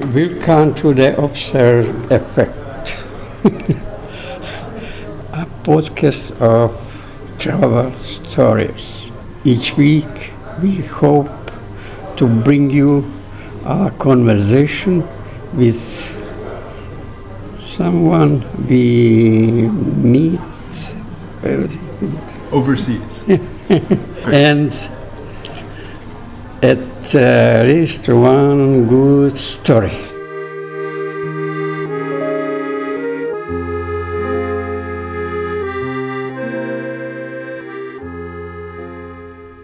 Welcome to the Observe Effect, a podcast of travel stories. Each week, we hope to bring you a conversation with someone we meet overseas. and at uh, least one good story.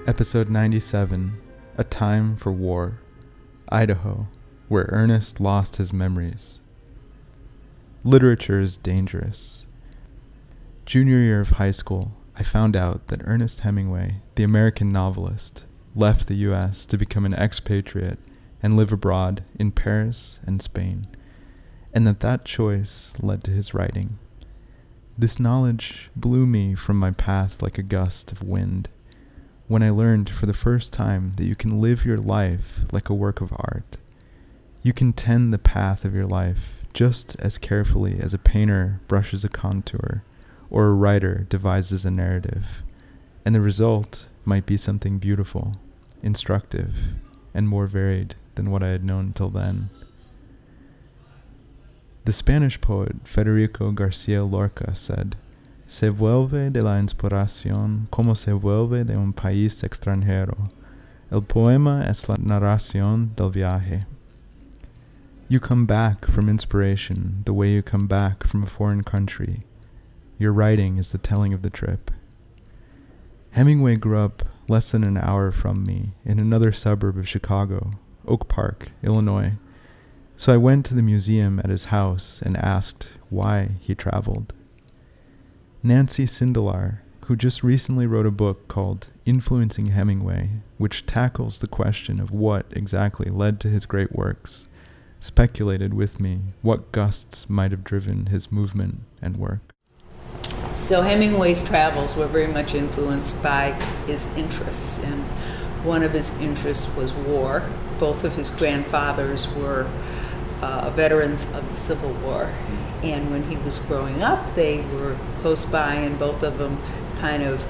Episode 97 A Time for War, Idaho, where Ernest lost his memories. Literature is dangerous. Junior year of high school, I found out that Ernest Hemingway, the American novelist, left the US to become an expatriate and live abroad in Paris and Spain, and that that choice led to his writing. This knowledge blew me from my path like a gust of wind when I learned for the first time that you can live your life like a work of art. You can tend the path of your life just as carefully as a painter brushes a contour or a writer devises a narrative, and the result might be something beautiful, instructive, and more varied than what I had known till then. The Spanish poet Federico Garcia Lorca said, Se vuelve de la inspiración como se vuelve de un país extranjero. El poema es la narración del viaje. You come back from inspiration the way you come back from a foreign country. Your writing is the telling of the trip. Hemingway grew up less than an hour from me in another suburb of Chicago, Oak Park, Illinois. So I went to the museum at his house and asked why he traveled. Nancy Sindelar, who just recently wrote a book called Influencing Hemingway, which tackles the question of what exactly led to his great works, speculated with me what gusts might have driven his movement and work. So Hemingway's travels were very much influenced by his interests, and one of his interests was war. Both of his grandfathers were uh, veterans of the Civil War, and when he was growing up, they were close by, and both of them kind of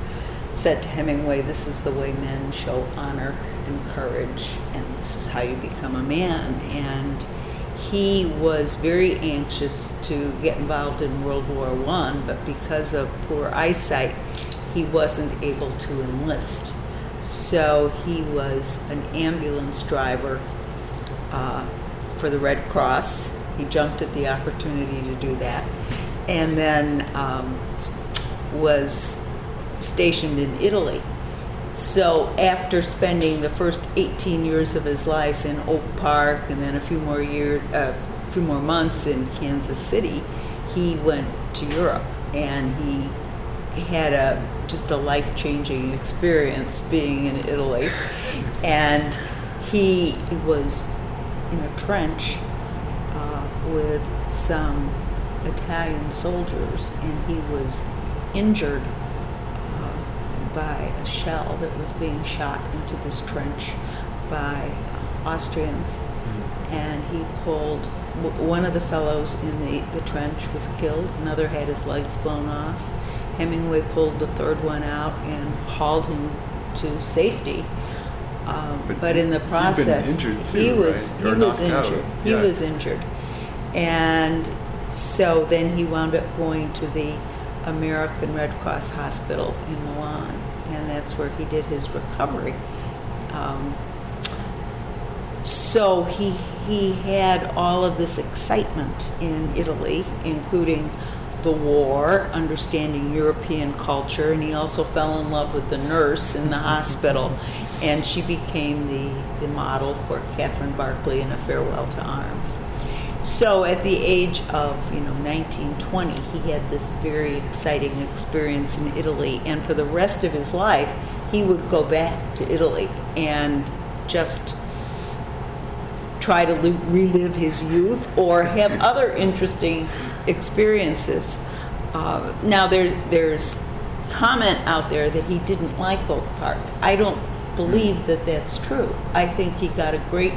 said to Hemingway, This is the way men show honor and courage, and this is how you become a man. And he was very anxious to get involved in World War One, but because of poor eyesight, he wasn't able to enlist. So he was an ambulance driver uh, for the Red Cross. He jumped at the opportunity to do that, and then um, was stationed in Italy. So after spending the first 18 years of his life in Oak Park and then a few more years, uh, few more months in Kansas City, he went to Europe. And he had a just a life-changing experience being in Italy, and he was in a trench uh, with some Italian soldiers, and he was injured by a shell that was being shot into this trench by uh, Austrians, and he pulled. One of the fellows in the, the trench was killed. Another had his legs blown off. Hemingway pulled the third one out and hauled him to safety. Um, But but in the process, injured he was right? he was knocked out. injured. He Yeah. was injured, and so then he wound up going to the American Red Cross Hospital in Milan, that's where he did his recovery. Um, so he he had all of this excitement in Italy, including the war, understanding European culture, and he also fell in love with the nurse in the hospital, and she became the, the model for Catherine Barkley in A Farewell to Arms. So at the age of you know 19, 20, he had this very exciting experience in Italy, and for the rest of his life, he would go back to Italy and just try to li- relive his youth or have other interesting experiences. Uh, now there, there's comment out there that he didn't like Oak Park. I don't believe that that's true. I think he got a great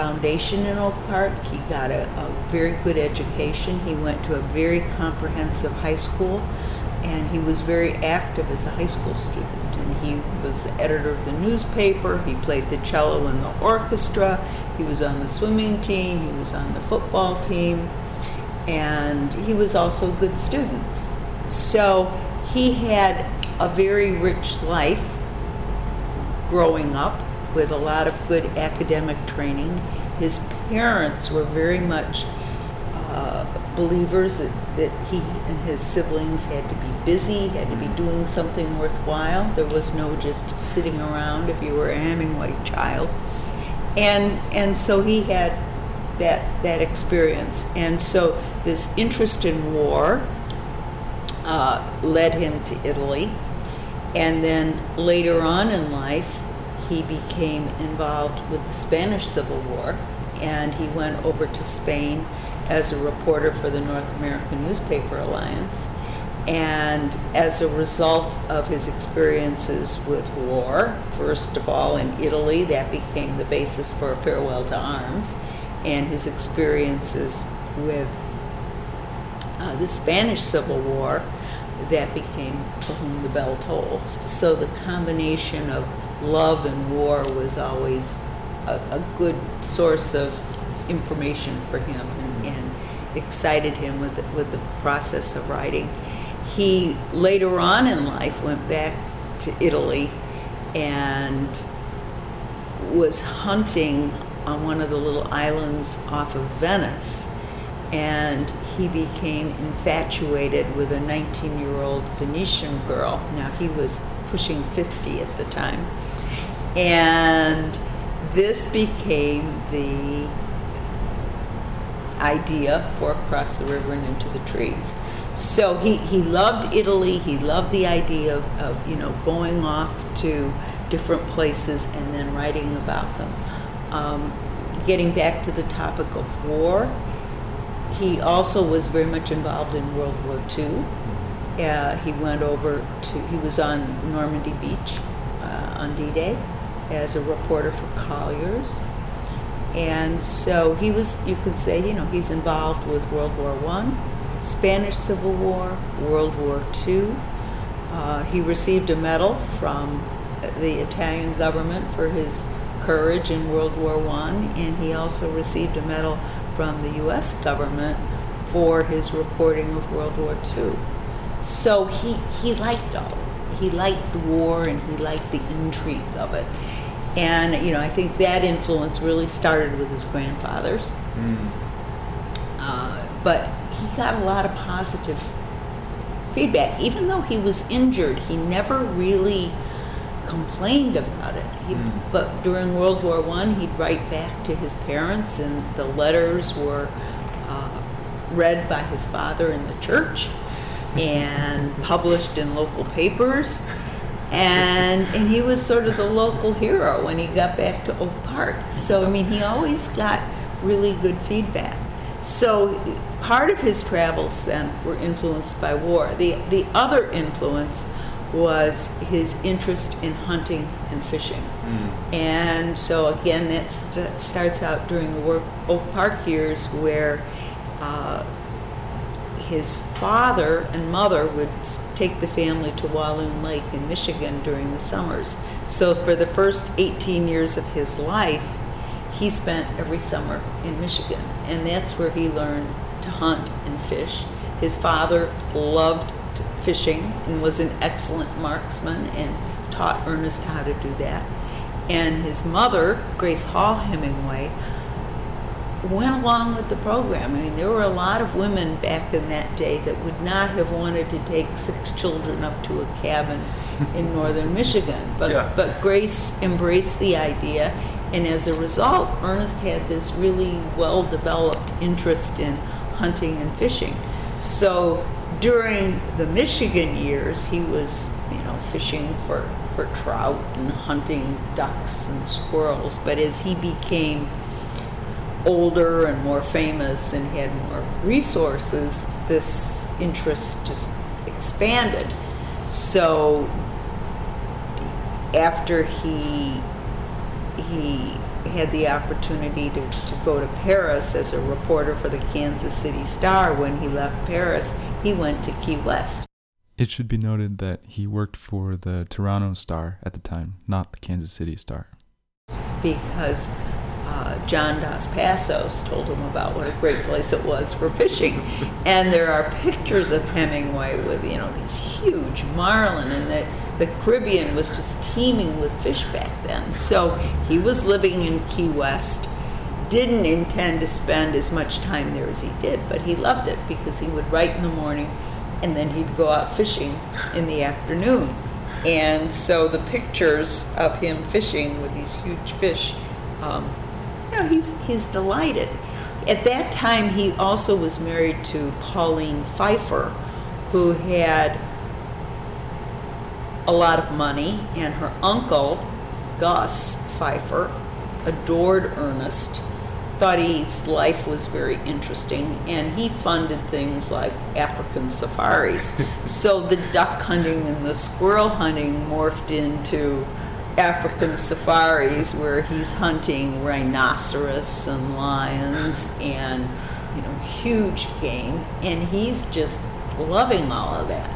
foundation in Oak Park. He got a, a very good education. He went to a very comprehensive high school, and he was very active as a high school student. And he was the editor of the newspaper. He played the cello in the orchestra. He was on the swimming team. He was on the football team, and he was also a good student. So he had a very rich life growing up with a lot of good academic training. His parents were very much uh, believers that, that he and his siblings had to be busy, had to be doing something worthwhile. There was no just sitting around if you were a Hemingway child. And, and so he had that, that experience. And so this interest in war uh, led him to Italy. And then later on in life, he became involved with the Spanish Civil War, and he went over to Spain as a reporter for the North American Newspaper Alliance. And as a result of his experiences with war, first of all in Italy, that became the basis for Farewell to Arms, and his experiences with uh, the Spanish Civil War, that became For Whom the Bell Tolls. So the combination of love and war was always a, a good source of information for him and, mm-hmm. and excited him with the, with the process of writing. He later on in life went back to Italy and was hunting on one of the little islands off of Venice and he became infatuated with a 19 year old Venetian girl. Now he was pushing 50 at the time. And this became the idea for Across the River and Into the Trees. So he, he loved Italy, he loved the idea of, of, you know, going off to different places and then writing about them. Um, getting back to the topic of war, he also was very much involved in World War II. Uh, he went over to, he was on Normandy Beach uh, on D Day as a reporter for Collier's. And so he was, you could say, you know, he's involved with World War One, Spanish Civil War, World War II. Uh, he received a medal from the Italian government for his courage in World War One, and he also received a medal from the U.S. government for his reporting of World War II. So he, he liked all. He liked the war and he liked the intrigue of it. And, you know, I think that influence really started with his grandfathers. Mm. Uh, but he got a lot of positive feedback. Even though he was injured, he never really complained about it. He, mm. But during World War One, he'd write back to his parents, and the letters were uh, read by his father in the church and published in local papers and and he was sort of the local hero when he got back to Oak Park. So I mean, he always got really good feedback. So part of his travels then were influenced by war. The the other influence was his interest in hunting and fishing. Mm. And so again, that st- starts out during the Oak Park years where uh, his father and mother would take the family to Walloon Lake in Michigan during the summers. So for the first 18 years of his life, he spent every summer in Michigan, and that's where he learned to hunt and fish. His father loved fishing and was an excellent marksman and taught Ernest how to do that. And his mother, Grace Hall Hemingway, went along with the program. I mean, there were a lot of women back in that day that would not have wanted to take six children up to a cabin in northern Michigan. But, yeah. but Grace embraced the idea, and as a result, Ernest had this really well developed interest in hunting and fishing. So during the Michigan years, he was, you know, fishing for, for trout and hunting ducks and squirrels. But as he became older and more famous and had more resources, this interest just expanded. So after he he had the opportunity to, to go to Paris as a reporter for the Kansas City Star. When he left Paris, he went to Key West. It should be noted that he worked for the Toronto Star at the time, not the Kansas City Star. Because uh, John Dos Passos told him about what a great place it was for fishing. and there are pictures of Hemingway with, you know, these huge marlin, and that the Caribbean was just teeming with fish back then. So he was living in Key West, didn't intend to spend as much time there as he did, but he loved it because he would write in the morning and then he'd go out fishing in the afternoon. And so the pictures of him fishing with these huge fish, um, know, he's, he's delighted. At that time, he also was married to Pauline Pfeiffer, who had a lot of money, and her uncle, Gus Pfeiffer, adored Ernest thought his life was very interesting, and he funded things like African safaris. so the duck hunting and the squirrel hunting morphed into African safaris where he's hunting rhinoceros and lions and you know huge game, and he's just loving all of that.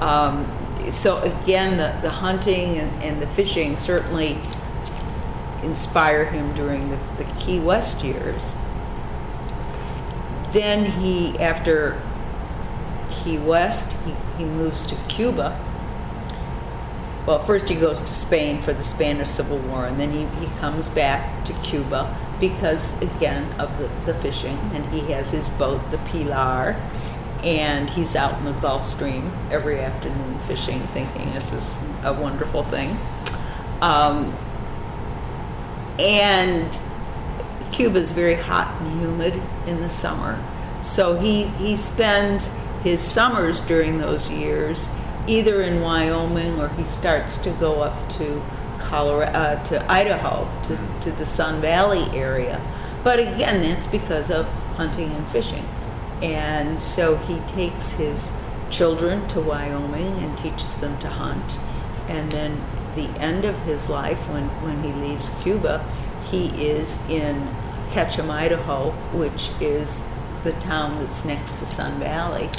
Um, so again, the, the hunting and, and the fishing certainly inspire him during the, the Key West years. Then he, after Key West, he, he moves to Cuba. Well, first he goes to Spain for the Spanish Civil War, and then he, he comes back to Cuba because, again, of the, the fishing. And he has his boat, the Pilar, and he's out in the Gulf Stream every afternoon fishing, thinking this is a wonderful thing. Um, and Cuba's very hot and humid in the summer. So he, he spends his summers during those years either in Wyoming or he starts to go up to Colorado, uh, to Idaho, to, to the Sun Valley area. But again, that's because of hunting and fishing. And so he takes his children to Wyoming and teaches them to hunt. And then the end of his life, when, when he leaves Cuba, he is in Ketchum, Idaho, which is the town that's next to Sun Valley.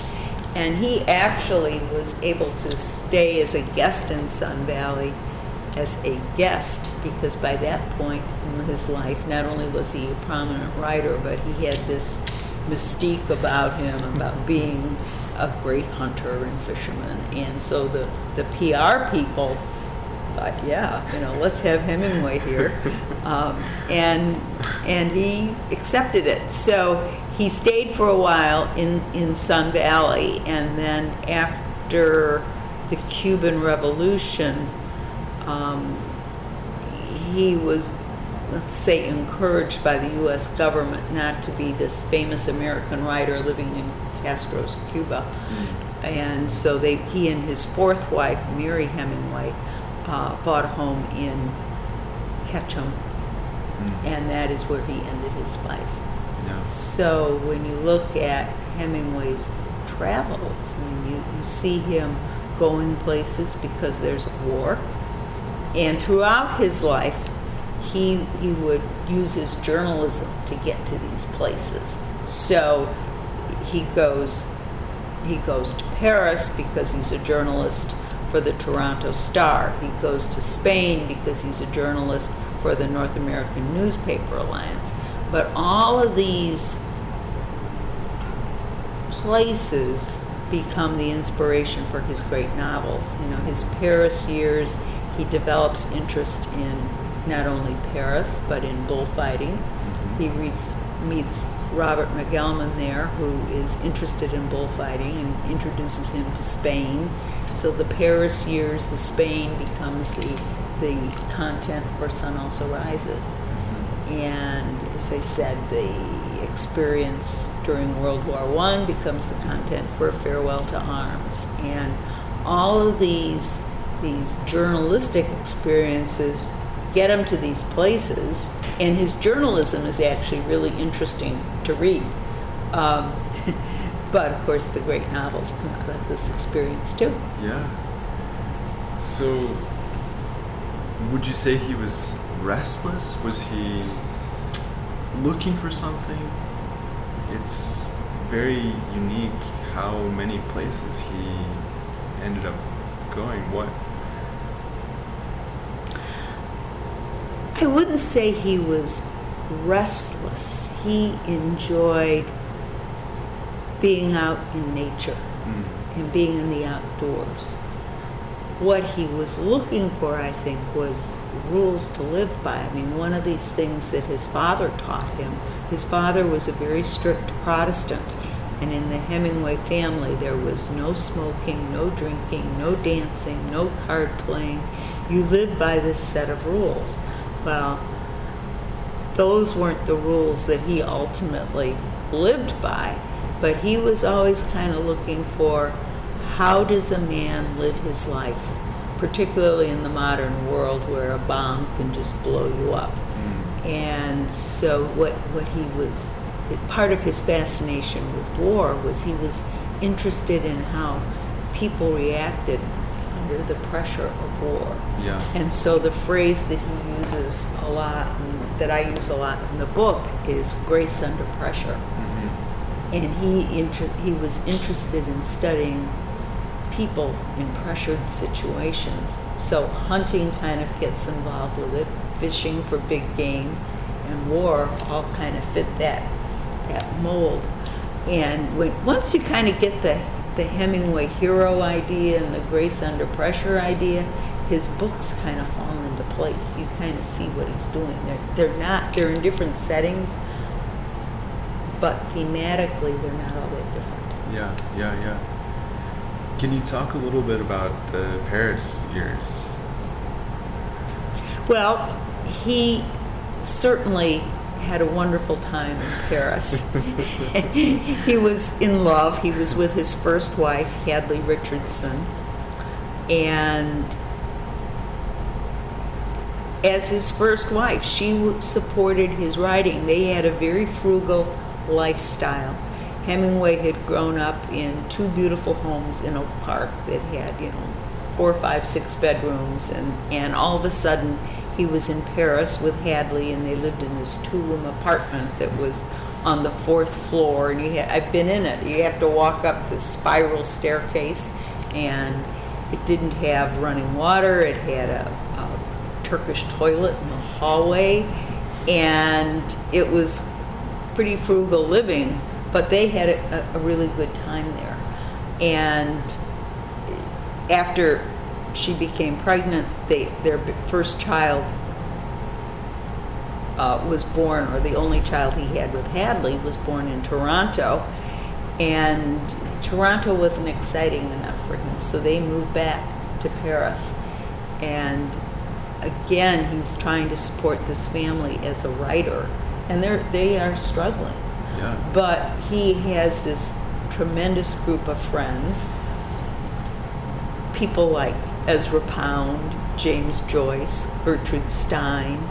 And he actually was able to stay as a guest in Sun Valley as a guest because by that point in his life, not only was he a prominent writer, but he had this mystique about him about being a great hunter and fisherman. And so the, the PR people thought, yeah, you know, let's have Hemingway here, um, and and he accepted it. So he stayed for a while in in Sun Valley, and then after the Cuban Revolution, um, he was let's say, encouraged by the U.S. government not to be this famous American writer living in Castro's Cuba. Mm-hmm. And so they, he and his fourth wife, Mary Hemingway, uh, bought a home in Ketchum, mm. and that is where he ended his life. So when you look at Hemingway's travels, I mean, you, you see him going places because there's a war. And throughout his life, he, he would use his journalism to get to these places. So he goes he goes to Paris because he's a journalist for the Toronto Star. He goes to Spain because he's a journalist for the North American Newspaper Alliance. But all of these places become the inspiration for his great novels. You know, his Paris years, he develops interest in not only Paris, but in bullfighting. Mm-hmm. He reads, meets Robert McAlmon there, who is interested in bullfighting and introduces him to Spain so the Paris years, the Spain becomes the the content for Sun Also Rises. And as I said, the experience during World War One becomes the content for Farewell to Arms. And all of these these journalistic experiences get him to these places, and his journalism is actually really interesting to read. Um, but of course, the great novels come out of this experience too. Yeah. So, would you say he was restless? Was he looking for something? It's very unique how many places he ended up going. What? I wouldn't say he was restless. He enjoyed being out in nature Mm. and being in the outdoors. What he was looking for, I think, was rules to live by. I mean, one of these things that his father taught him, his father was a very strict Protestant, and in the Hemingway family, there was no smoking, no drinking, no dancing, no card playing. You lived by this set of rules. Well, those weren't the rules that he ultimately lived by, but he was always kind of looking for how does a man live his life, particularly in the modern world where a bomb can just blow you up. Mm. And so what what he was part of his fascination with war was he was interested in how people reacted under the pressure of war. Yeah. And so the phrase that he uses a lot, and that I use a lot in the book, is grace under pressure. Mm-hmm. And he inter- he was interested in studying people in pressured situations. So hunting kind of gets involved with it, fishing for big game, and war all kind of fit that that mold. And when, once you kind of get the the Hemingway hero idea and the grace under pressure idea, his books kind of fall into place. You kind of see what he's doing. They're they're not they're in different settings, but thematically they're not all that different. Yeah, yeah, yeah. Can you talk a little bit about the Paris years? Well, he certainly had a wonderful time in Paris. he was in love. He was with his first wife, Hadley Richardson, and as his first wife, she supported his writing. They had a very frugal lifestyle. Hemingway had grown up in two beautiful homes in Oak Park that had, you know, four, five, six bedrooms, and, and all of a sudden he was in Paris with Hadley, and they lived in this two-room apartment that was on the fourth floor. And you ha- I've been in it. You have to walk up this spiral staircase, and it didn't have running water. It had a, a Turkish toilet in the hallway, and it was pretty frugal living, but they had a, a really good time there. And after she became pregnant, they, their first child uh, was born, or the only child he had with Hadley was born in Toronto. And Toronto wasn't exciting enough for him, so they moved back to Paris. And again, he's trying to support this family as a writer, and they're they are struggling. But he has this tremendous group of friends, people like Ezra Pound, James Joyce, Gertrude Stein,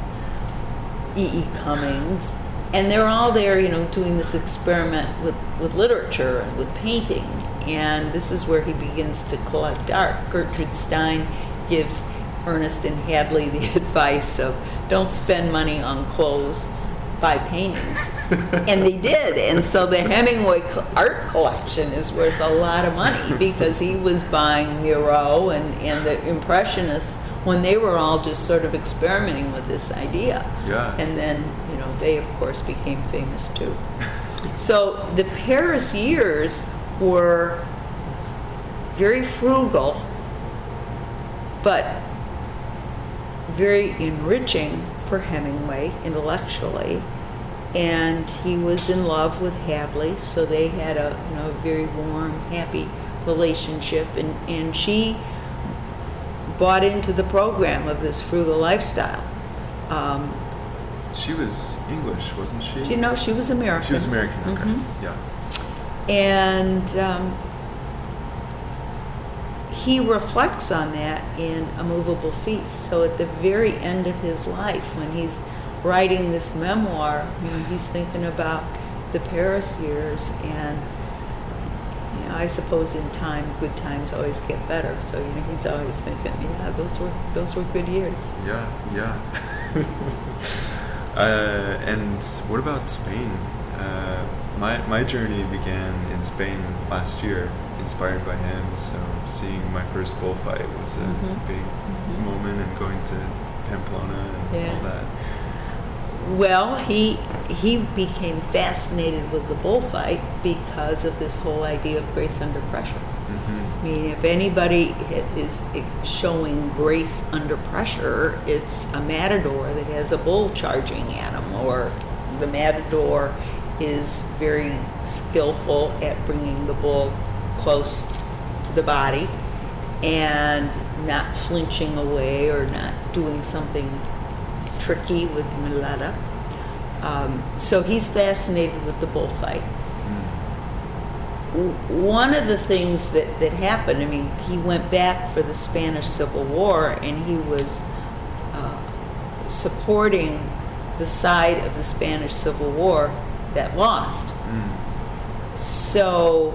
E. E. Cummings, and they're all there, you know, doing this experiment with, with literature and with painting. And this is where he begins to collect art. Gertrude Stein gives Ernest and Hadley the advice of don't spend money on clothes, buy paintings. and they did. And so the Hemingway art collection is worth a lot of money because he was buying Miro and, and the Impressionists when they were all just sort of experimenting with this idea. Yeah. And then, you know, they of course became famous too. so the Paris years were very frugal, but very enriching for Hemingway intellectually. And he was in love with Hadley, so they had a you know very warm, happy relationship. And, and she bought into the program of this frugal lifestyle. Um, She was English, wasn't she? do you know she was American? She was American. Okay. Mhm. Yeah. And um, he reflects on that in A Movable Feast. So at the very end of his life, when he's writing this memoir, you know, he's thinking about the Paris years. And you know, I suppose in time, good times always get better. So you know, he's always thinking, yeah, those were those were good years. Yeah, yeah. uh, and what about Spain? Uh, my my journey began in Spain last year, inspired by him. So seeing my first bullfight was a Mhm. big Mhm. moment, and going to Pamplona and Yeah. all that. Well, he he became fascinated with the bullfight because of this whole idea of grace under pressure. hmm I mean, if anybody is showing grace under pressure, it's a matador that has a bull charging at him, or the matador is very skillful at bringing the bull close to the body and not flinching away or not doing something tricky with the muleta. Um, so he's fascinated with the bullfight one of the things that, that happened, I mean, he went back for the Spanish Civil War and he was uh, supporting the side of the Spanish Civil War that lost. Mm. So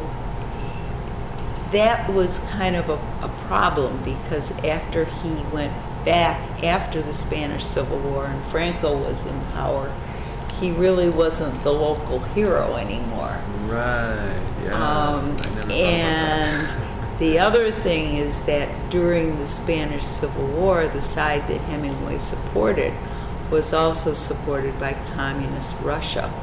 that was kind of a, a problem because after he went back after the Spanish Civil War and Franco was in power, he really wasn't the local hero anymore. Right. Yeah. Um, I never thought about and the other thing is that during the Spanish Civil War, the side that Hemingway supported was also supported by communist Russia.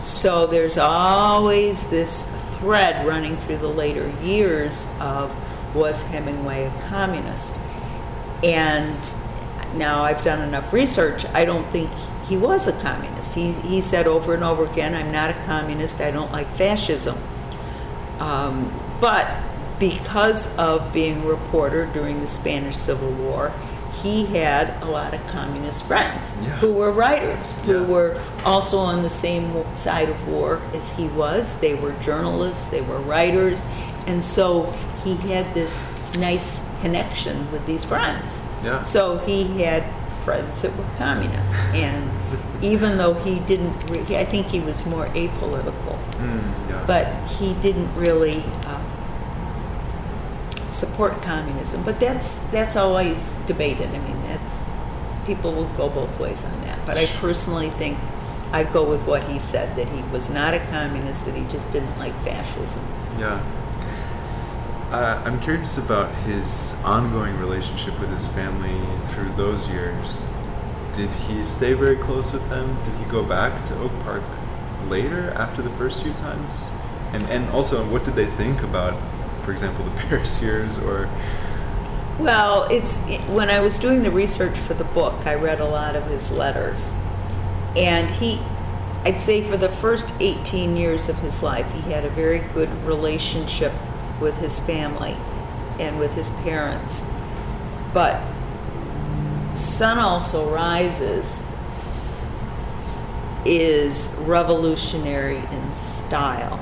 So there's always this thread running through the later years of was Hemingway a communist? And now I've done enough research, I don't think he was a communist. He, he said over and over again, I'm not a communist, I don't like fascism. Um, but because of being a reporter during the Spanish Civil War, he had a lot of communist friends Yeah. who were writers, who Yeah. were also on the same side of war as he was. They were journalists, they were writers, and so he had this nice connection with these friends. Yeah. So he had friends that were communists, and even though he didn't, re- I think he was more apolitical Mm, yeah. but he didn't really uh, support communism. But that's that's always debated. I mean, that's people will go both ways on that. But I personally think I go with what he said that he was not a communist, that he just didn't like fascism. Yeah. Uh, I'm curious about his ongoing relationship with his family through those years. Did he stay very close with them? Did he go back to Oak Park later after the first few times? And and also, what did they think about, for example, the Paris years or? Well, it's when I was doing the research for the book, I read a lot of his letters. And he I'd say for the first 18 years of his life, he had a very good relationship with his family and with his parents. But Sun Also Rises is revolutionary in style,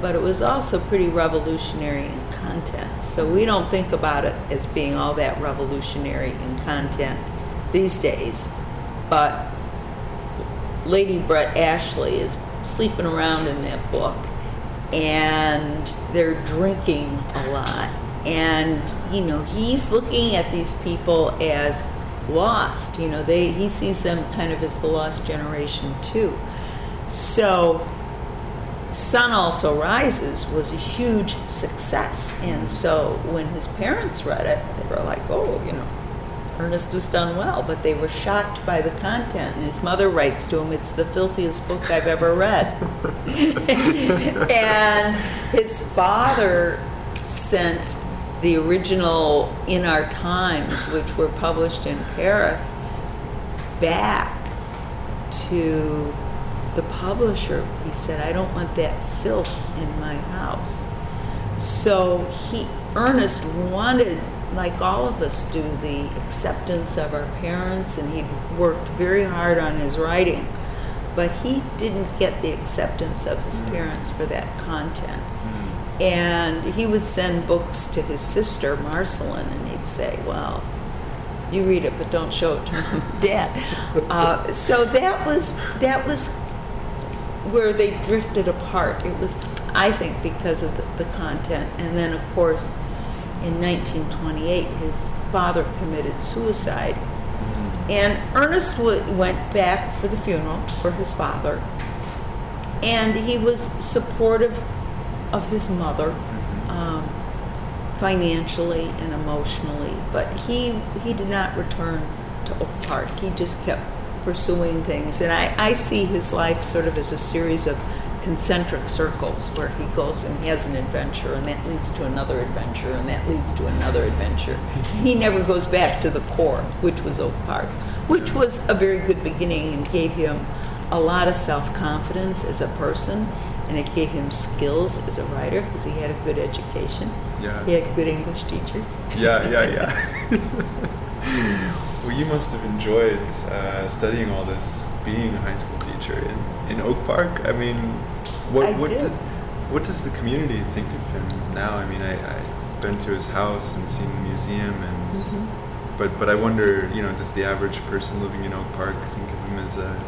but it was also pretty revolutionary in content. So we don't think about it as being all that revolutionary in content these days. But Lady Brett Ashley is sleeping around in that book, and they're drinking a lot. And you know, he's looking at these people as lost. You know, they he sees them kind of as the lost generation too. So, Sun Also Rises was a huge success, and so when his parents read it, they were like, "Oh, you know, Ernest has done well," but they were shocked by the content. And his mother writes to him, "It's the filthiest book I've ever read." and his father sent the original In Our Times, which were published in Paris, back to the publisher. He said, "I don't want that filth in my house." So he, Ernest, wanted, like all of us do, the acceptance of our parents, and he'd worked very hard on his writing, but he didn't get the acceptance of his parents for that content. And he would send books to his sister, Marceline, and he'd say, Well, you read it, but don't show it to mom and dad. Uh, so that was, that was where they drifted apart. It was I think because of the, the content. And then, of course, in 1928, his father committed suicide. And Ernest w- went back for the funeral for his father. And he was supportive of his mother um, financially and emotionally. But he, he did not return to Oak Park. He just kept pursuing things. And I, I see his life sort of as a series of concentric circles where he goes and he has an adventure and that leads to another adventure and that leads to another adventure. And he never goes back to the core, which was Oak Park, which was a very good beginning and gave him a lot of self-confidence as a person and it gave him skills as a writer because he had a good education. Yeah. He had good English teachers. Yeah, yeah, yeah. well, you must have enjoyed uh, studying all this, being a high school teacher in, in Oak Park. I mean, what I what did. did- what does the community think of him now? I mean, I, I've been to his house and seen the museum, and Mm-hmm. but but I wonder, you know, does the average person living in Oak Park think of him as a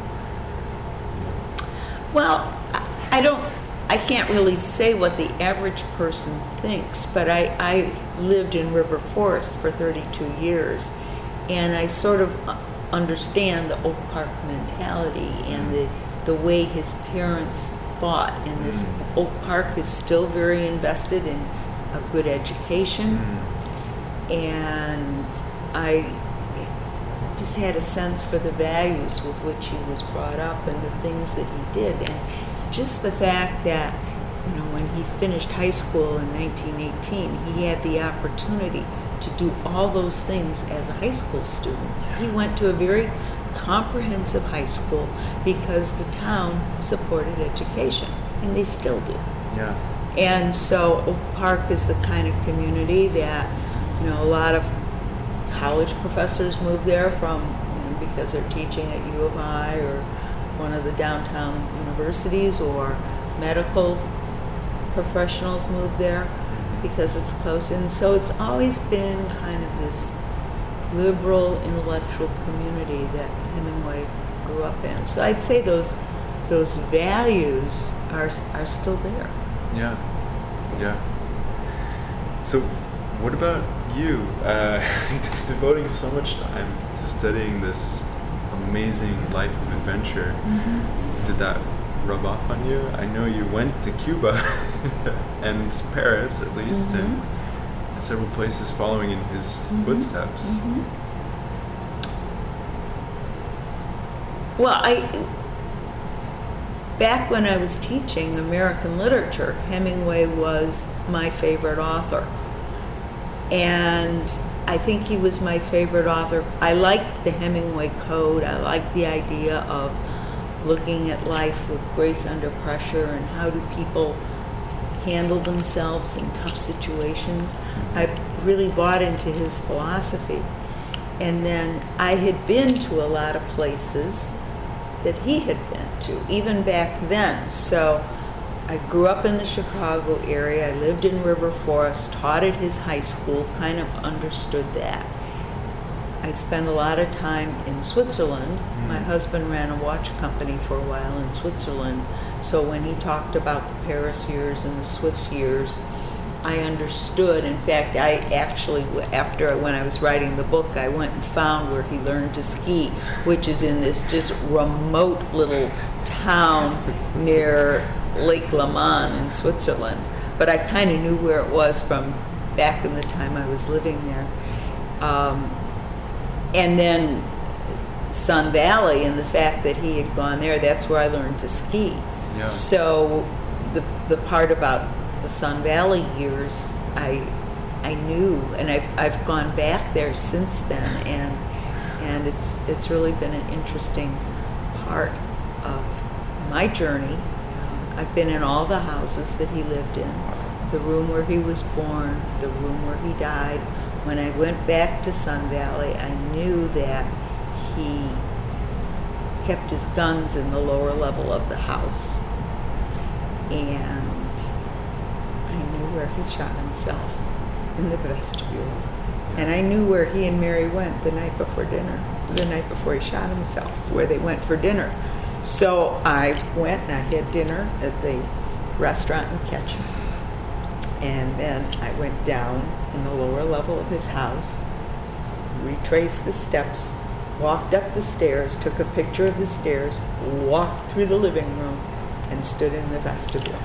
Well, I I don't, I can't really say what the average person thinks, but I, I lived in River Forest for 32 years, and I sort of uh, understand the Oak Park mentality and the, the way his parents fought. And this, Oak Park is still very invested in a good education, and I just had a sense for the values with which he was brought up and the things that he did. And just the fact that, you know, when he finished high school in 1918, he had the opportunity to do all those things as a high school student. He went to a very comprehensive high school because the town supported education, and they still do. yeah And so Oak Park is the kind of community that, you know, a lot of college professors move there from, you know, because they're teaching at U of I or one of the downtown universities, or medical professionals move there because it's close. And so it's always been kind of this liberal intellectual community that Hemingway grew up in. So I'd say those those values are are still there. Yeah, yeah. So, what about you? Uh, devoting so much time to studying this amazing life of adventure, did that rub off on you? I know you went to Cuba and Paris, at least, mm-hmm. and several places following in his mm-hmm. footsteps. Mm-hmm. Well, I back when I was teaching American literature, Hemingway was my favorite author. And I think he was my favorite author. I liked the Hemingway Code. I liked the idea of looking at life with grace under pressure and how do people handle themselves in tough situations. I really bought into his philosophy. And then I had been to a lot of places that he had been to, even back then. So I grew up in the Chicago area. I lived in River Forest, taught at his high school, kind of understood that. I spent a lot of time in Switzerland. My husband ran a watch company for a while in Switzerland. So when he talked about the Paris years and the Swiss years, I understood. In fact, I actually, after when I was writing the book, I went and found where he learned to ski, which is in this just remote little town near Lake Leman in Switzerland. But I kind of knew where it was from back in the time I was living there. Um, and then Sun Valley and the fact that he had gone there, that's where I learned to ski. Yeah. So the the part about the Sun Valley years, I I knew, and I've I've gone back there since then, and and it's it's really been an interesting part of my journey. Um, I've been in all the houses that he lived in, the room where he was born, the room where he died. When I went back to Sun Valley, I knew that he kept his guns in the lower level of the house. And I knew where he shot himself in the vestibule. And I knew where he and Mary went the night before dinner, the night before he shot himself, where they went for dinner. So I went and I had dinner at the restaurant in Ketchum. And then I went down in the lower level of his house, retraced the steps, walked up the stairs, took a picture of the stairs, walked through the living room, and stood in the vestibule.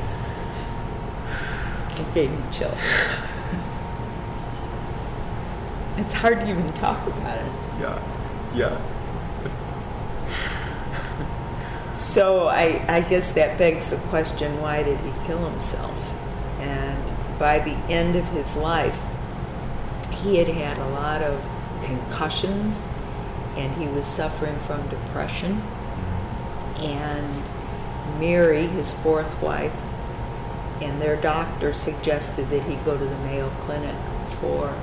It gave me chills. It's hard to even talk about it. Yeah. Yeah. So I, I guess that begs the question why did he kill himself? And by the end of his life, he had had a lot of concussions and he was suffering from depression. And Mary, his fourth wife, and their doctor suggested that he go to the Mayo Clinic for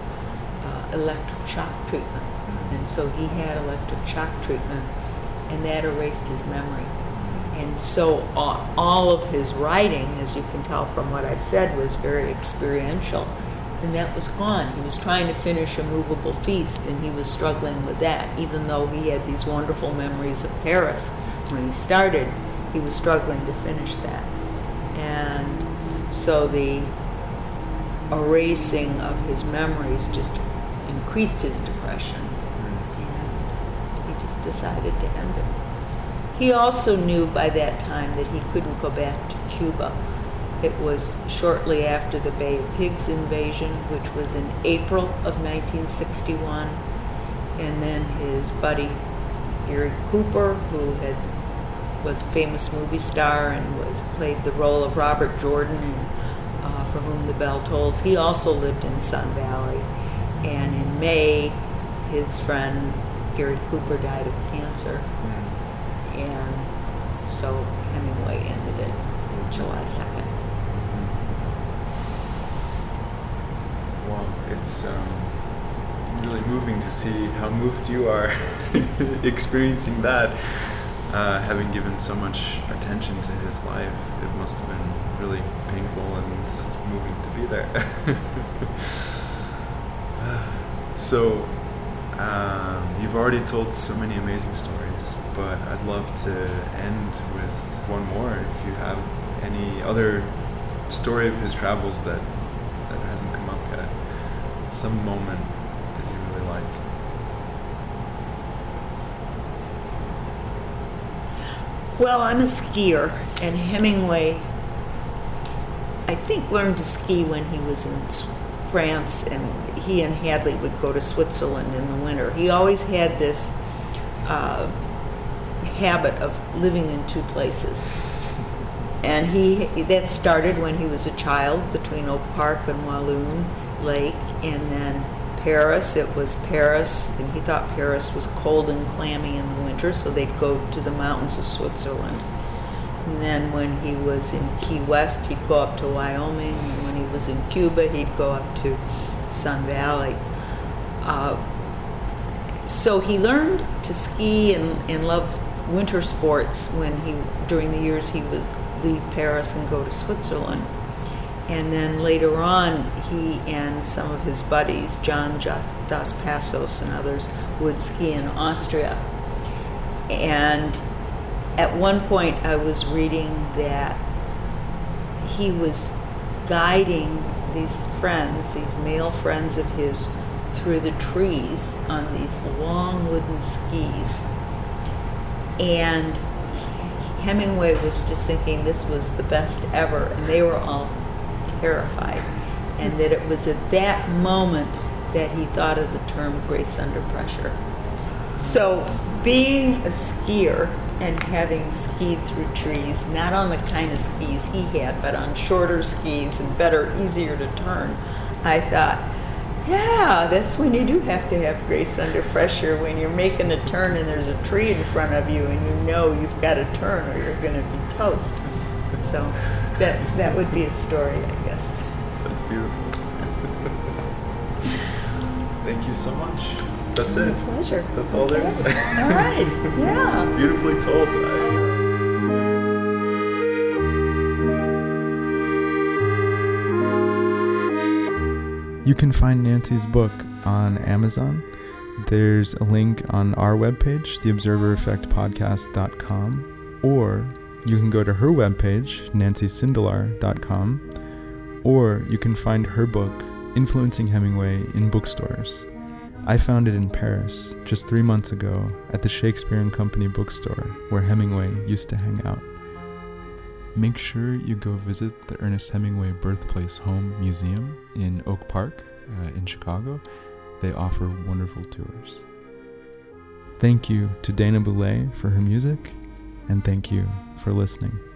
uh, electric shock treatment. And so he had electric shock treatment, and that erased his memory. And so all of his writing, as you can tell from what I've said, was very experiential. And that was gone. He was trying to finish a Moveable Feast, and he was struggling with that, even though he had these wonderful memories of Paris. When he started, he was struggling to finish that. And so the erasing of his memories just increased his depression. And he just decided to end it. He also knew by that time that he couldn't go back to Cuba. It was shortly after the Bay of Pigs invasion, which was in April of 1961. And then his buddy Gary Cooper, who had was a famous movie star and was played the role of Robert Jordan in uh, For Whom the Bell Tolls, he also lived in Sun Valley. And in May, his friend Gary Cooper died of cancer and so Hemingway ended it July 2nd. Well, it's um, really moving to see how moved you are experiencing that. Uh, having given so much attention to his life, it must have been really painful and moving to be there. so, um, you've already told so many amazing stories, but I'd love to end with one more. If you have any other story of his travels that that hasn't come up yet, some moment that you really like. Well, I'm a skier, and Hemingway, I think, learned to ski when he was in France, and he and Hadley would go to Switzerland in the winter. He always had this uh, habit of living in two places. And he that started when he was a child between Oak Park and Walloon Lake, and then Paris. It was Paris, and he thought Paris was cold and clammy in the winter, so they'd go to the mountains of Switzerland. And then when he was in Key West, he'd go up to Wyoming, and when he was in Cuba, he'd go up to Sun Valley. Uh, so he learned to ski and, and love winter sports when he during the years he would leave Paris and go to Switzerland. And then later on, he and some of his buddies, John Dos Passos and others, would ski in Austria. And at one point, I was reading that he was guiding these friends, these male friends of his, through the trees on these long wooden skis. And Hemingway was just thinking this was the best ever, and they were all terrified. And that it was at that moment that he thought of the term grace under pressure. So, being a skier and having skied through trees, not on the kind of skis he had, but on shorter skis and better, easier to turn, I thought, yeah, that's when you do have to have grace under pressure when you're making a turn and there's a tree in front of you and you know you've got to turn or you're going to be toast. So that that would be a story, I guess. That's beautiful. Thank you so much. That's it. My pleasure. That's all there is. all right. Yeah. Beautifully told. I, You can find Nancy's book on Amazon. There's a link on our webpage, theobservereffectpodcast.com, or you can go to her webpage, nancysindelar.com, or you can find her book, Influencing Hemingway, in bookstores. I found it in Paris just three months ago at the Shakespeare and Company bookstore where Hemingway used to hang out. Make sure you go visit the Ernest Hemingway Birthplace Home Museum in Oak Park uh, in Chicago. They offer wonderful tours. Thank you to Dana Boule for her music, and thank you for listening.